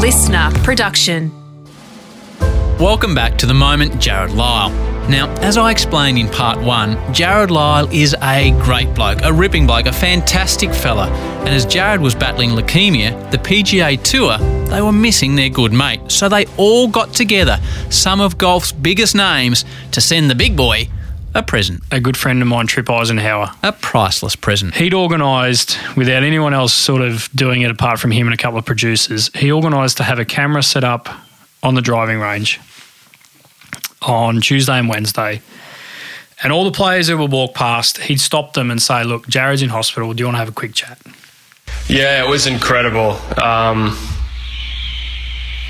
listener production. Welcome back to the moment, Jarrod Lyle. Now, as I explained in part one, Jarrod Lyle is a great bloke, a ripping bloke, a fantastic fella. And as Jarrod was battling leukemia, the PGA Tour, they were missing their good mate. So they all got together, some of golf's biggest names, to send the big boy a present. A good friend of mine, Trip Isenhour. A priceless present. He'd organised, without anyone else sort of doing it apart from him and a couple of producers, he organised to have a camera set up on the driving range on Tuesday and Wednesday. And all the players who would walk past, he'd stop them and say, Look, Jarrod's in hospital. Do you want to have a quick chat? Yeah, it was incredible. Um,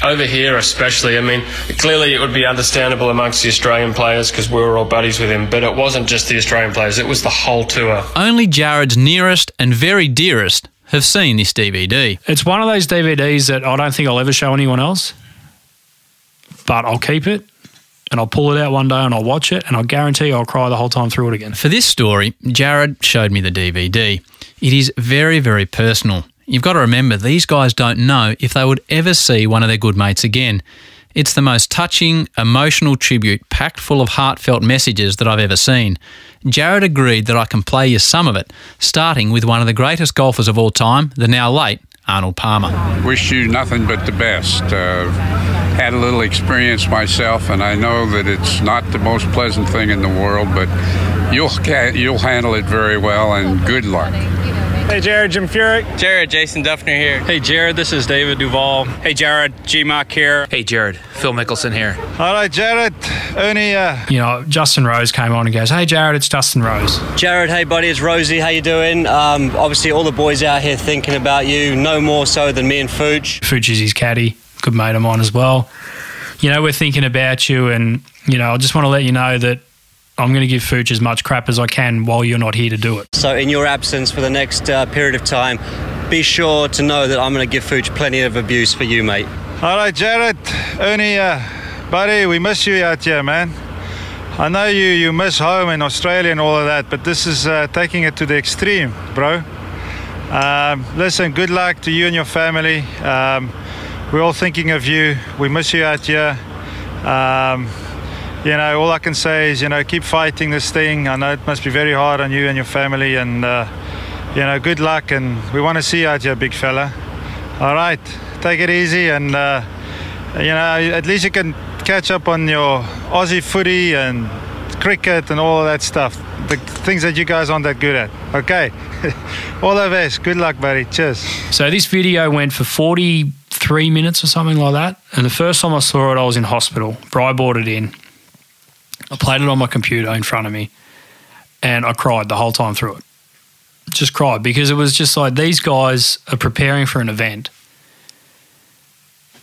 over here, especially, I mean, clearly it would be understandable amongst the Australian players because we were all buddies with him, but it wasn't just the Australian players, it was the whole tour. Only Jarrod's nearest and very dearest have seen this DVD. It's one of those DVDs that I don't think I'll ever show anyone else, but I'll keep it and I'll pull it out one day and I'll watch it and I'll guarantee I'll cry the whole time through it again. For this story, Jarrod showed me the DVD. It is very, very personal. You've got to remember, these guys don't know if they would ever see one of their good mates again. It's the most touching, emotional tribute packed full of heartfelt messages that I've ever seen. Jarrod agreed that I can play you some of it, starting with one of the greatest golfers of all time, the now late Arnold Palmer. Wish you nothing but the best. Uh, had a little experience myself, and I know that it's not the most pleasant thing in the world, but you'll you'll handle it very well, and good luck. Hey Jarrod, Jim Furyk. Jarrod, Jason Dufner here. Hey Jarrod, this is David Duval. Hey Jarrod, G Mac here. Hey Jarrod, Phil Mickelson here. All right, Jarrod, only uh... You know, Justin Rose came on and goes, "Hey Jarrod, it's Justin Rose." Jarrod, hey buddy, it's Rosie. How you doing? Um, obviously, all the boys out here thinking about you, no more so than me and Fooch. Fooch is his caddy, good mate of mine as well. You know, we're thinking about you, and you know, I just want to let you know that I'm going to give Fooch as much crap as I can while you're not here to do it. So, in your absence for the next uh, period of time, be sure to know that I'm going to give Fooch plenty of abuse for you, mate. All right, Jarrod, Ernie, uh, buddy, we miss you out here, man. I know you, you miss home in Australia and all of that, but this is uh, taking it to the extreme, bro. Um, listen, good luck to you and your family. Um, we're all thinking of you. We miss you out here. Um, you know, all I can say is, you know, keep fighting this thing. I know it must be very hard on you and your family, and uh, you know, good luck. And we want to see you out here, big fella. All right, take it easy, and uh, you know, at least you can catch up on your Aussie footy and cricket and all that stuff. The things that you guys aren't that good at. Okay, all the best. Good luck, buddy. Cheers. So this video went for 43 minutes or something like that. And the first time I saw it, I was in hospital. Bri brought it in. I played it on my computer in front of me and I cried the whole time through it. Just cried because it was just like these guys are preparing for an event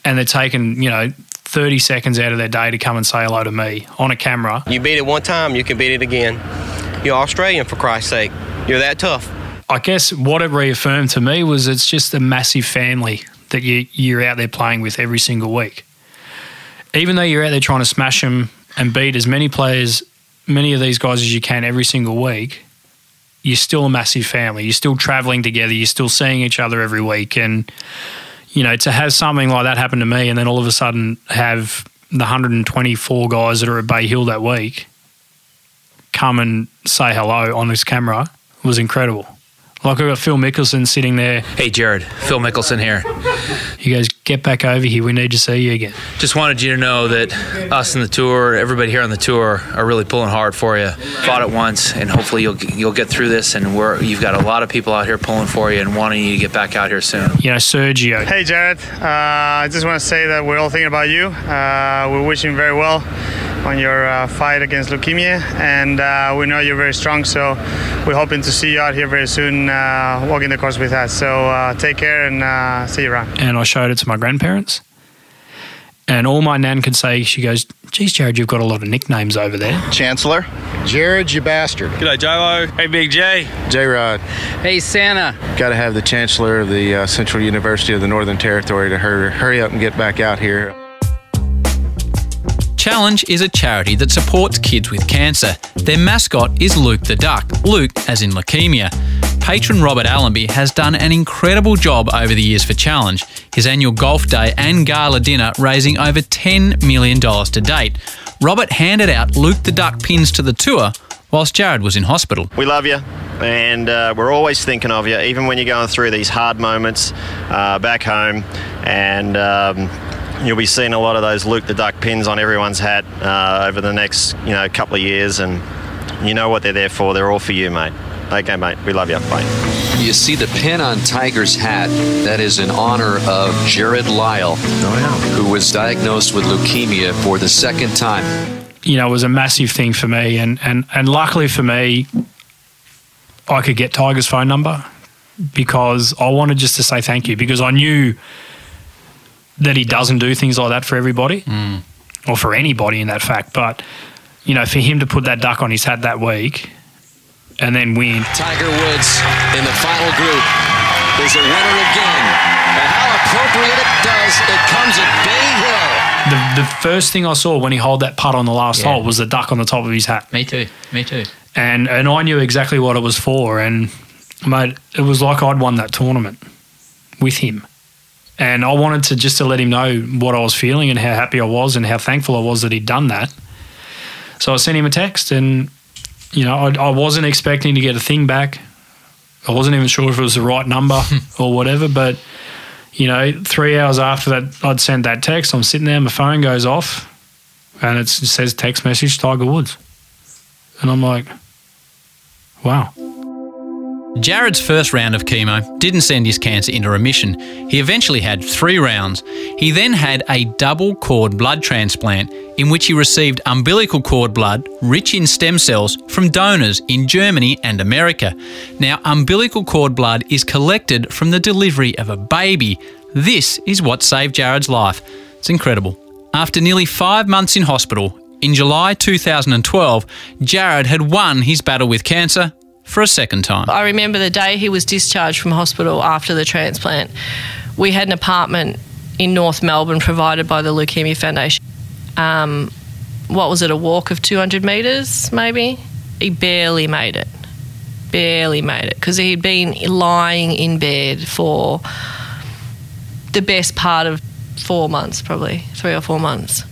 and they're taking, you know, 30 seconds out of their day to come and say hello to me on a camera. You beat it one time, you can beat it again. You're Australian, for Christ's sake. You're that tough. I guess what it reaffirmed to me was it's just a massive family that you, you're out there playing with every single week. Even though you're out there trying to smash them and beat as many players, many of these guys as you can every single week, you're still a massive family. You're still traveling together. You're still seeing each other every week. And, you know, to have something like that happen to me and then all of a sudden have the 124 guys that are at Bay Hill that week come and say hello on this camera was incredible. Like I've got Phil Mickelson sitting there. Hey Jarrod, Phil Mickelson here. He goes, "Get back over here. We need to see you again." Just wanted you to know that us in the tour, everybody here on the tour, are really pulling hard for you. Fought it once, and hopefully you'll you'll get through this. And we're you've got a lot of people out here pulling for you and wanting you to get back out here soon. You know, Sergio. Hey Jarrod, uh, I just want to say that we're all thinking about you. Uh, we're wishing very well on your uh, fight against leukemia, and uh, we know you're very strong. So we're hoping to see you out here very soon, uh, walking the course with us. So uh, take care and uh, see you around. And I showed it to my grandparents, and all my nan could say, she goes, "Geez, Jarrod, you've got a lot of nicknames over there." Chancellor, Jarrod, you bastard. G'day, J-Lo. Hey, Big J. J-Rod. Hey, Santa. Got to have the Chancellor of the uh, Central University of the Northern Territory to hurry, hurry up and get back out here. Challenge is a charity that supports kids with cancer. Their mascot is Luke the Duck, Luke as in leukemia. patron Robert Allenby has done an incredible job over the years for Challenge, his annual golf day and gala dinner raising over $10 million to date. Robert handed out Luke the Duck pins to the tour whilst Jarrod was in hospital. We love you, and uh, we're always thinking of you, even when you're going through these hard moments uh, back home. And um, you'll be seeing a lot of those Luke the Duck pins on everyone's hat uh, over the next, you know, couple of years, and you know what they're there for. They're all for you, mate. Okay, mate. We love you. Bye. You see the pin on Tiger's hat. That is in honor of Jarrod Lyle, who was diagnosed with leukemia for the second time. You know, it was a massive thing for me, and and and luckily for me, I could get Tiger's phone number because I wanted just to say thank you because I knew that he doesn't do things like that for everybody mm. or for anybody in that fact. But you know, for him to put that duck on his hat that week and then win. Tiger Woods in the final group is a winner again. And how appropriate it does. It comes at Bay Hill. The, the first thing I saw when he held that putt on the last Yeah. hole was the duck on the top of his hat. Me too. Me too. And and I knew exactly what it was for. And mate, it was like I'd won that tournament with him. And I wanted to just to let him know what I was feeling and how happy I was and how thankful I was that he'd done that. So I sent him a text and you know, I, I wasn't expecting to get a thing back. I wasn't even sure if it was the right number or whatever, but you know, three hours after that, I'd sent that text. I'm sitting there, my phone goes off, and it's, it says text message Tiger Woods, and I'm like, wow. Jarrod's first round of chemo didn't send his cancer into remission. He eventually had three rounds. He then had a double cord blood transplant in which he received umbilical cord blood rich in stem cells from donors in Germany and America. Now, umbilical cord blood is collected from the delivery of a baby. This is what saved Jarrod's life. It's incredible. After nearly five months in hospital, in July 2012, Jared had won his battle with cancer for a second time. I remember the day he was discharged from hospital after the transplant. We had an apartment in North Melbourne provided by the Leukemia Foundation. Um, what was it, a walk of 200 metres, maybe? He barely made it. Barely made it because he'd been lying in bed for the best part of four months, probably three or four months.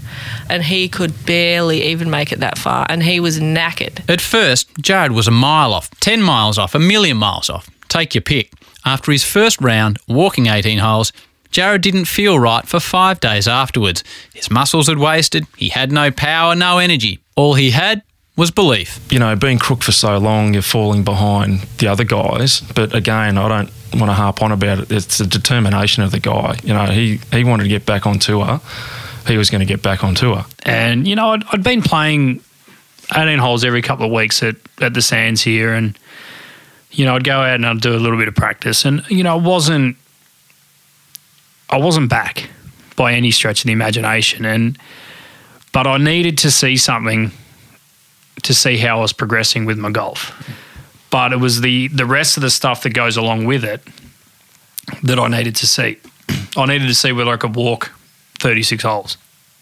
And he could barely even make it that far, and he was knackered. At first, Jarrod was a mile off, 10 miles off, a million miles off. Take your pick. After his first round, walking 18 holes, Jarrod didn't feel right for five days afterwards. His muscles had wasted, he had no power, no energy. All he had was belief. you know, being crook for so long, you're falling behind the other guys. But again, I don't want to harp on about it. It's the determination of the guy. You know, he, he wanted to get back on tour. He was going to get back on tour. And, you know, I'd, I'd been playing 18 holes every couple of weeks at, at the Sands here. And, you know, I'd go out and I'd do a little bit of practice. And, you know, I wasn't, I wasn't back by any stretch of the imagination. And, but I needed to see something to see how I was progressing with my golf. But it was the, the rest of the stuff that goes along with it that I needed to see. I needed to see whether I could walk 36 holes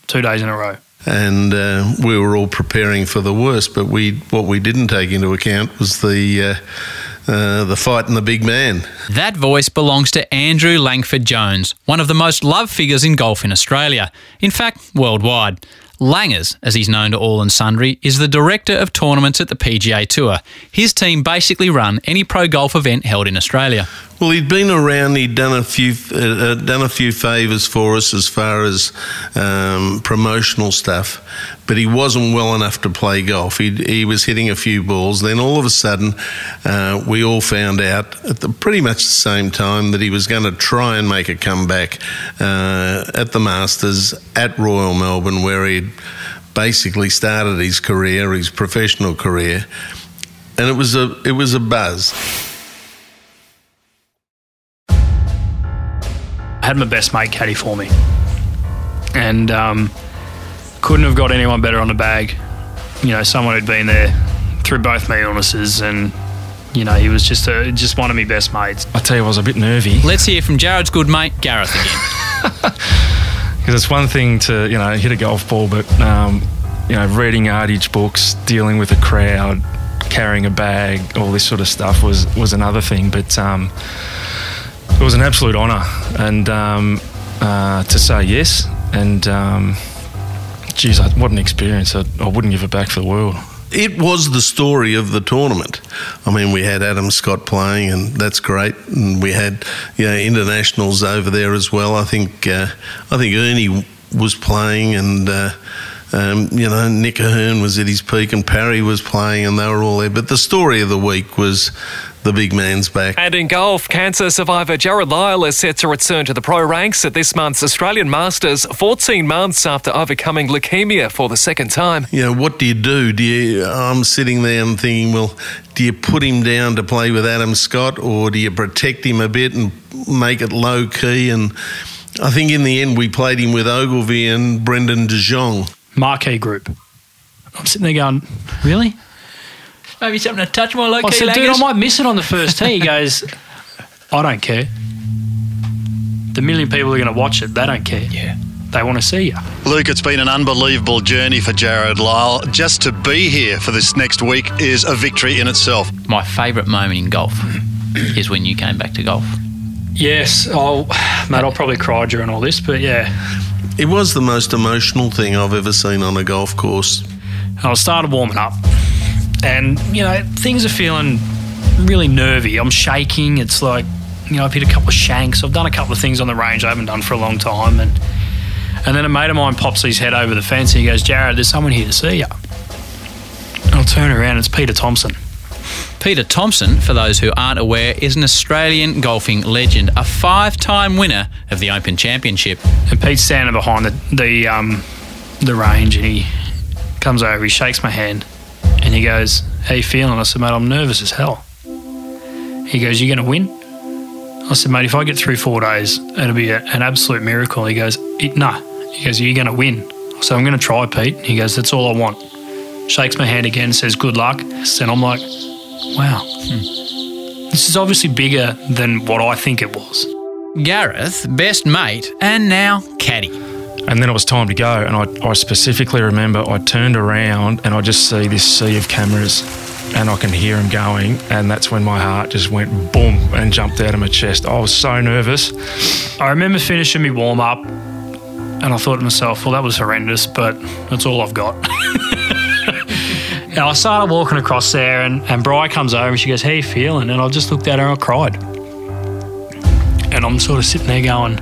two days in a row. and uh, we were all preparing for the worst. But we, what we didn't take into account was the uh, uh, the fight and the big man. That voice belongs to Andrew Langford Jones, one of the most loved figures in golf in Australia. In fact, worldwide. Langers, as he's known to all and sundry, is the director of tournaments at the PGA Tour. His team basically run any pro golf event held in Australia. Well, he'd been around. He'd done a few uh, uh, done a few favours for us as far as um, promotional stuff, but he wasn't well enough to play golf. He he was hitting a few balls. Then all of a sudden, uh, we all found out at the, pretty much the same time that he was going to try and make a comeback uh, at the Masters at Royal Melbourne, where he'd basically started his career, his professional career, and it was a it was a buzz. I had my best mate caddy for me, and um, couldn't have got anyone better on the bag. You know, someone who'd been there through both my illnesses, and you know, he was just a, just one of my best mates. I tell you, I was a bit nervy Let's hear from Jarrod's good mate, Gareth again. because it's one thing to you know hit a golf ball, but um, you know reading yardage books, dealing with a crowd, carrying a bag, all this sort of stuff was was another thing. But um, it was an absolute honour, and um, uh, to say yes, and um, geez, what an experience! I, I wouldn't give it back for the world. It was the story of the tournament. I mean, we had Adam Scott playing, and that's great. And we had you know internationals over there as well. I think uh, I think Ernie was playing, and uh, um, you know Nick O'Hern was at his peak, and Parry was playing, and they were all there. But the story of the week was the big man's back. And in golf, cancer survivor Jarrod Lyle is set to return to the pro ranks at this month's Australian Masters, 14 months after overcoming leukemia for the second time. you know, what do you do? Do you? I'm sitting there and thinking, well, do you put him down to play with Adam Scott, or do you protect him a bit and make it low key? And I think in the end, we played him with Ogilvy and Brendon de Jonge. Marquee group. I'm sitting there going, really? Maybe something to touch more low I oh, said, dude, I might miss it on the first tee. He goes, I don't care. The million people are going to watch it. They don't care. Yeah. They want to see you. Luke, it's been an unbelievable journey for Jarrod Lyle. Just to be here for this next week is a victory in itself. My favourite moment in golf is when you came back to golf. Yes, I'll, mate, I'll probably cry during all this, but yeah. It was the most emotional thing I've ever seen on a golf course. I started warming up, and you know things are feeling really nervy. I'm shaking. It's like you know I've hit a couple of shanks. I've done a couple of things on the range I haven't done for a long time, and and then a mate of mine pops his head over the fence and he goes, "Jarrod, there's someone here to see you." And I'll turn around. It's Peter Thomson. Peter Thomson, for those who aren't aware, is an Australian golfing legend, a five time winner of the Open Championship. And Pete's standing behind the the um, the range, and he comes over. He shakes my hand, and he goes, "How you feeling?" I said, "Mate, I'm nervous as hell." He goes, You're going to win?" I said, "Mate, if I get through four days, it'll be an absolute miracle." He goes, "It- "No." He goes, "You're going to win." So "I'm going to try, Pete." He goes, "That's all I want." Shakes my hand again, says, "Good luck." And I'm like, "Wow, hmm. this is obviously bigger than what I think it was." Gareth, best mate, and now caddy. And then it was time to go, and I, I specifically remember I turned around and I just see this sea of cameras, and I can hear them going, and that's when my heart just went boom and jumped out of my chest. I was so nervous. I remember finishing my warm up, and I thought to myself, well, that was horrendous, but that's all I've got. and I started walking across there, and, and Bri comes over and she goes, How you feeling? And I just looked at her and I cried. And I'm sort of sitting there going,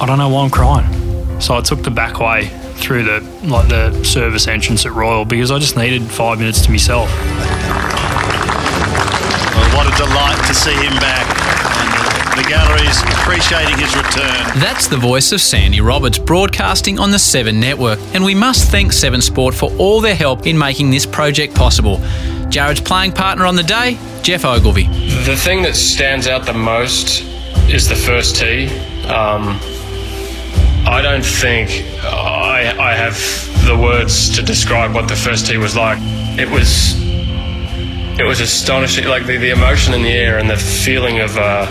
I don't know why I'm crying. So I took the back way through the like the service entrance at Royal because I just needed five minutes to myself. Well, what a delight to see him back. And the gallery's appreciating his return. That's the voice of Sandy Roberts broadcasting on the Seven Network, and we must thank Seven Sport for all their help in making this project possible. Jarrod's playing partner on the day, Geoff Ogilvy. The thing that stands out the most is the first tee. Um, I don't think I, I have the words to describe what the first tee was like. It was it was astonishing, like the, the emotion in the air and the feeling of. Uh,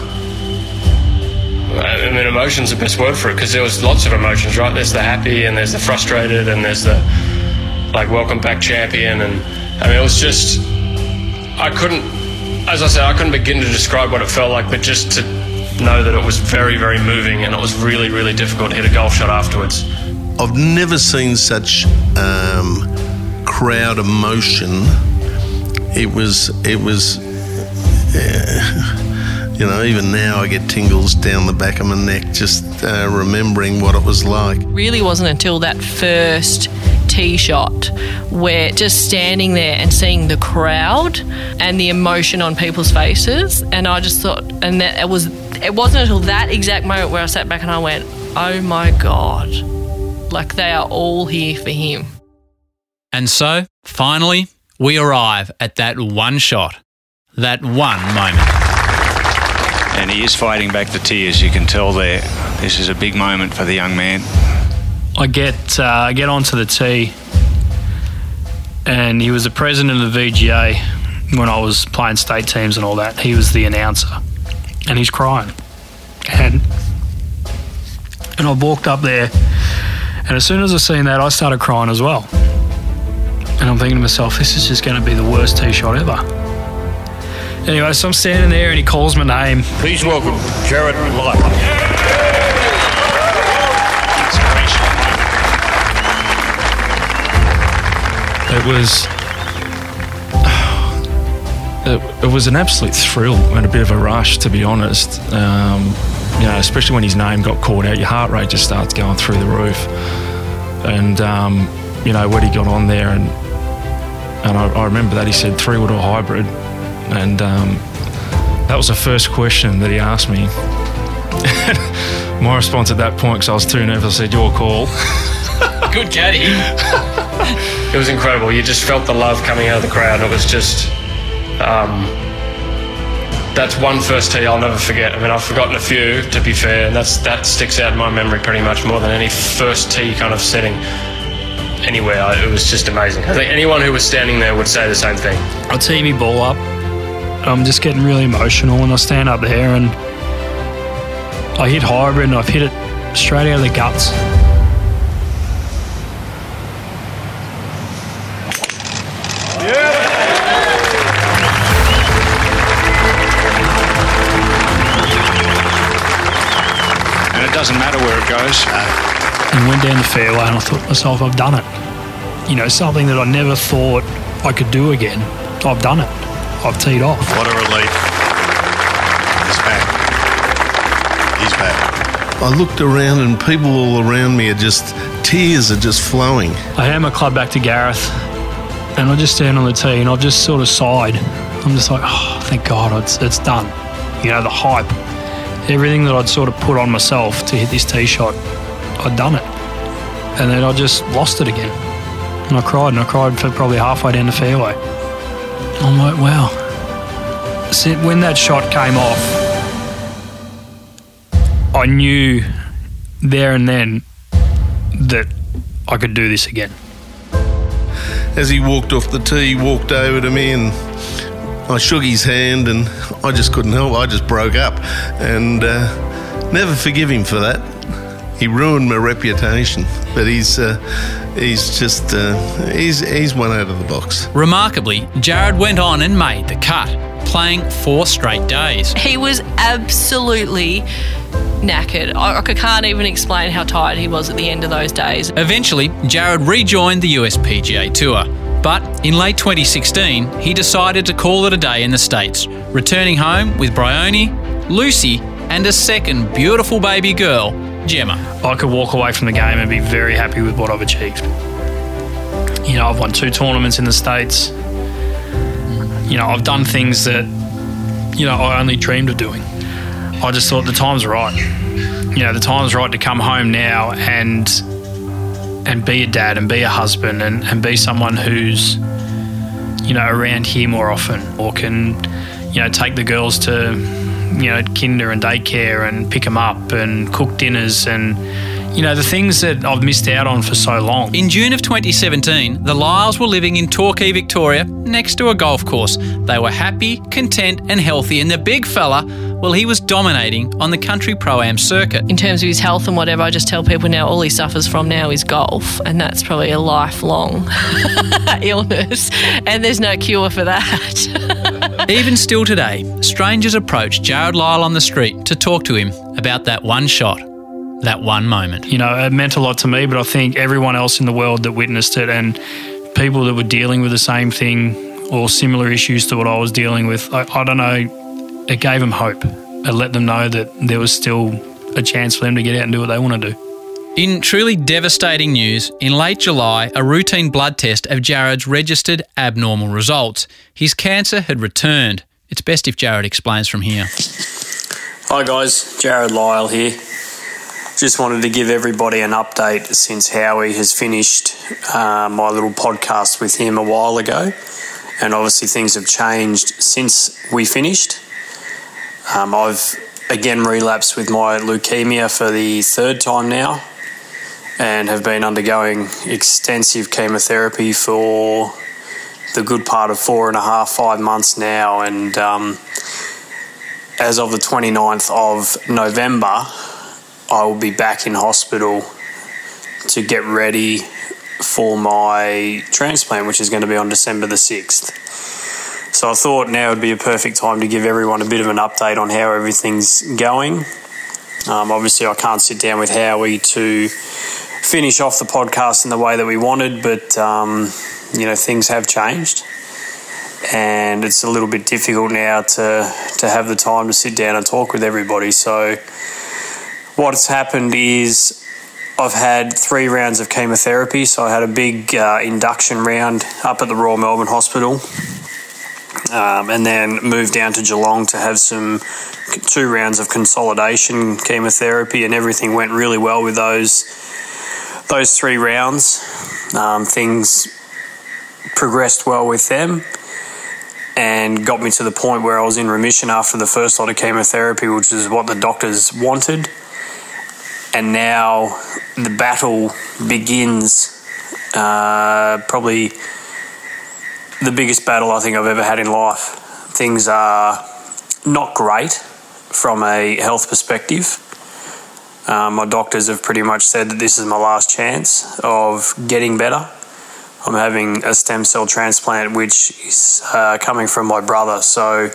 I mean, emotion's the best word for it because there was lots of emotions, right? There's the happy and there's the frustrated and there's the like welcome back champion and I mean it was just I couldn't, as I said, I couldn't begin to describe what it felt like, but just to know that it was very, very moving and it was really, really difficult to hit a golf shot afterwards. I've never seen such um, crowd emotion. It was, it was, uh, you know, even now I get tingles down the back of my neck just uh, remembering what it was like. really wasn't until that first tee shot where just standing there and seeing the crowd and the emotion on people's faces and I just thought and that it was it wasn't until that exact moment where I sat back and I went oh my god like they are all here for him And so, finally, we arrive at that one shot, that one moment. And he is fighting back the tears, you can tell there. This is a big moment for the young man. I get uh, I get onto the tee, and he was the president of the VGA when I was playing state teams and all that. He was the announcer, and he's crying, and and I walked up there, and as soon as I seen that, I started crying as well. And I'm thinking to myself, this is just going to be the worst tee shot ever. Anyway, so I'm standing there and he calls my name. Please welcome Jarrod Lyle. It was. It, it was an absolute thrill and a bit of a rush, to be honest. Um, you know, especially when his name got called out, your heart rate just starts going through the roof. And um, you know, when he got on there, and and I, I remember that he said three wood or hybrid, and um, that was the first question that he asked me. My response at that point, because I was too nervous, I said, "Your call." Good caddy. It was incredible. You just felt the love coming out of the crowd. It was just. Um, that's one first tee I'll never forget. I mean, I've forgotten a few, to be fair, and that's that sticks out in my memory pretty much more than any first tee kind of setting anywhere. I- It was just amazing. I think anyone who was standing there would say the same thing. I tee me ball up. I'm just getting really emotional, and I stand up there and I hit hybrid, and I've hit it straight out of the guts. Doesn't matter where it goes. and went down the fairway and I thought to myself, I've done it. You know, something that I never thought I could do again. I've done it. I've teed off. What a relief. He's back. He's back. I looked around and people all around me are just, tears are just flowing. I hand my club back to Gareth and I just stand on the tee and I've just sort of sighed. I'm just like, oh, thank God, it's, it's done. You know, the hype, everything that I'd sort of put on myself to hit this tee shot, I'd done it. And then I just lost it again. And I cried and I cried for probably halfway down the fairway. I'm like, wow. See, when that shot came off, I knew there and then that I could do this again. As he walked off the tee, walked over to me and I shook his hand and I just couldn't help. I just broke up and uh, never forgive him for that. He ruined my reputation, but he's uh, he's just uh, he's he's one out of the box. Remarkably, Jarrod went on and made the cut, playing four straight days. He was absolutely knackered. I, I can't even explain how tired he was at the end of those days. Eventually, Jarrod rejoined the US PGA Tour. But in late 2016, he decided to call it a day in the States, returning home with Bryony, Lucy, and a second beautiful baby girl, Gemma. I could walk away from the game and be very happy with what I've achieved. You know, I've won two tournaments in the States. You know, I've done things that, you know, I only dreamed of doing. I just thought the time's right. You know, the time's right to come home now and and be a dad and be a husband and, and be someone who's, you know, around here more often or can, you know, take the girls to, you know, kinder and daycare and pick them up and cook dinners and, you know, the things that I've missed out on for so long. In June of 2017, the Lyles were living in Torquay, Victoria, next to a golf course. They were happy, content, and healthy, and the big fella, well, he was dominating on the country pro am circuit. In terms of his health and whatever, I just tell people now all he suffers from now is golf, and that's probably a lifelong illness, and there's no cure for that. Even still today, strangers approach Jarrod Lyle on the street to talk to him about that one shot, that one moment. You know, it meant a lot to me, but I think everyone else in the world that witnessed it and people that were dealing with the same thing or similar issues to what I was dealing with, I, I don't know, it gave them hope. It let them know that there was still a chance for them to get out and do what they want to do. In truly devastating news, in late July, a routine blood test of Jarrod's registered abnormal results. His cancer had returned. It's best if Jarrod explains from here. Hi guys, Jared Lyle here. Just wanted to give everybody an update since Howie has finished uh, my little podcast with him a while ago, and obviously things have changed since we finished. Um, I've again relapsed with my leukemia for the third time now, and have been undergoing extensive chemotherapy for the good part of four and a half, five months now, and um, as of the 29th of November, I will be back in hospital to get ready for my transplant, which is going to be on December the 6th. So I thought now would be a perfect time to give everyone a bit of an update on how everything's going. Um, obviously, I can't sit down with Howie to finish off the podcast in the way that we wanted, but um, you know things have changed, and it's a little bit difficult now to to have the time to sit down and talk with everybody. So what's happened is I've had three rounds of chemotherapy. So I had a big uh, induction round up at the Royal Melbourne Hospital, um, and then moved down to Geelong to have some two rounds of consolidation chemotherapy, and everything went really well with those those three rounds. Um, things progressed well with them. And got me to the point where I was in remission after the first lot of chemotherapy, which is what the doctors wanted and now the battle begins. Uh, probably the biggest battle I think I've ever had in life. Things are not great from a health perspective. Um, my doctors have pretty much said that this is my last chance of getting better. I'm having a stem cell transplant, which is uh, coming from my brother. So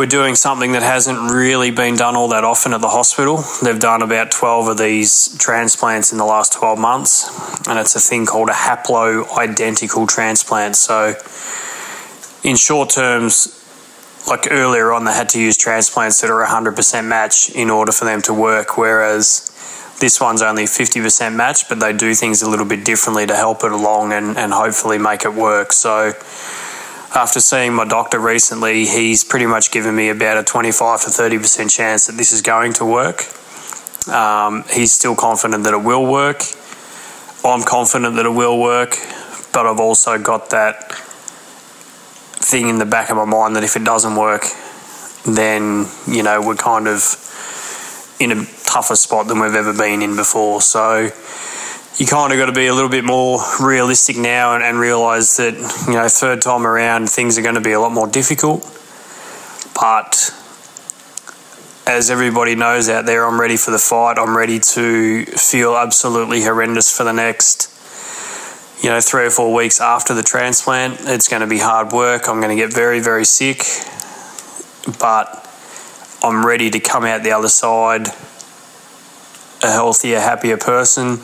we're doing something that hasn't really been done all that often at the hospital. They've done about 12 of these transplants in the last 12 months, and it's a thing called a haplo identical transplant. So, in short terms, like earlier on, they had to use transplants that are 100% match in order for them to work, whereas this one's only 50% match, but they do things a little bit differently to help it along and, and hopefully make it work. So, after seeing my doctor recently, he's pretty much given me about a 25 to 30% chance that this is going to work. Um, he's still confident that it will work. I'm confident that it will work, but I've also got that thing in the back of my mind that if it doesn't work, then, you know, we're kind of in a tougher spot than we've ever been in before. So, you kind of got to be a little bit more realistic now and, and realize that you know third time around things are going to be a lot more difficult. But as everybody knows out there i'm ready for the fight. I'm ready to feel absolutely horrendous for the next you know three or four weeks after the transplant. It's going to be hard work. I'm going to get very very sick. But i'm ready to come out the other side a healthier happier person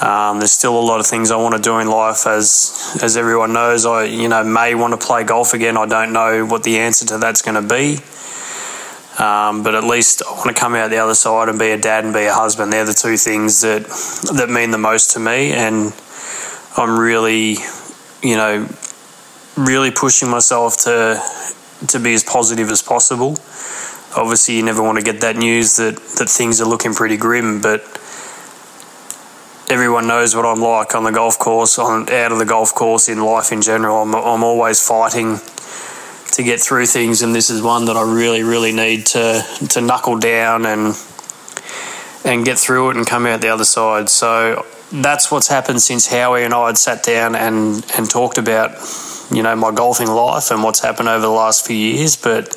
um, there's still a lot of things I want to do in life, as as everyone knows. I you know may want to play golf again. I don't know what the answer to that's going to be, um, but at least I want to come out the other side and be a dad and be a husband. They're the two things that that mean the most to me, and I'm really, you know, really pushing myself to to be as positive as possible. Obviously, you never want to get that news that that things are looking pretty grim, but everyone knows what I'm like on the golf course, on out of the golf course, in life in general. I'm, I'm always fighting to get through things, and this is one that I really, really need to to knuckle down and and get through it and come out the other side. So that's what's happened since Howie and I had sat down and and talked about you know my golfing life and what's happened over the last few years, but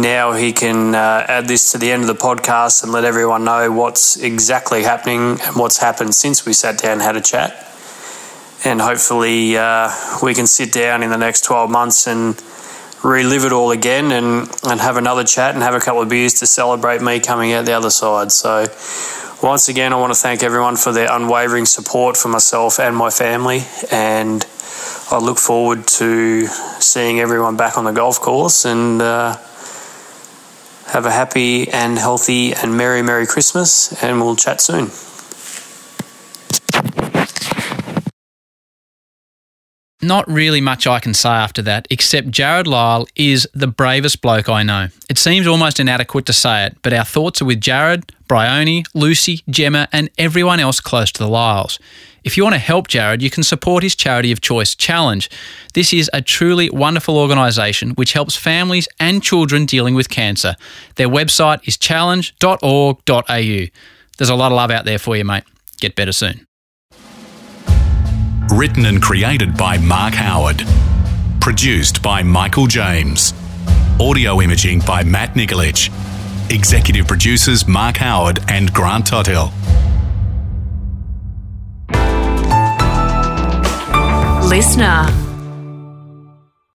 now he can uh, add this to the end of the podcast and let everyone know what's exactly happening and what's happened since we sat down and had a chat. And hopefully, uh, we can sit down in the next 12 months and relive it all again and, and have another chat and have a couple of beers to celebrate me coming out the other side. So, once again, I want to thank everyone for their unwavering support for myself and my family. And I look forward to seeing everyone back on the golf course and. Uh, have a happy and healthy and merry, merry Christmas, and we'll chat soon. Not really much I can say after that, except Jarrod Lyle is the bravest bloke I know. It seems almost inadequate to say it, but our thoughts are with Jarrod, Bryony, Lucy, Gemma, and everyone else close to the Lyles. If you want to help Jarrod, you can support his charity of choice, Challenge. This is a truly wonderful organisation which helps families and children dealing with cancer. Their website is challenge.org.au. There's a lot of love out there for you, mate. Get better soon. Written and created by Mark Howard. Produced by Michael James. Audio imaging by Matt Nikolic. Executive producers Mark Howard and Grant Tothill. listener.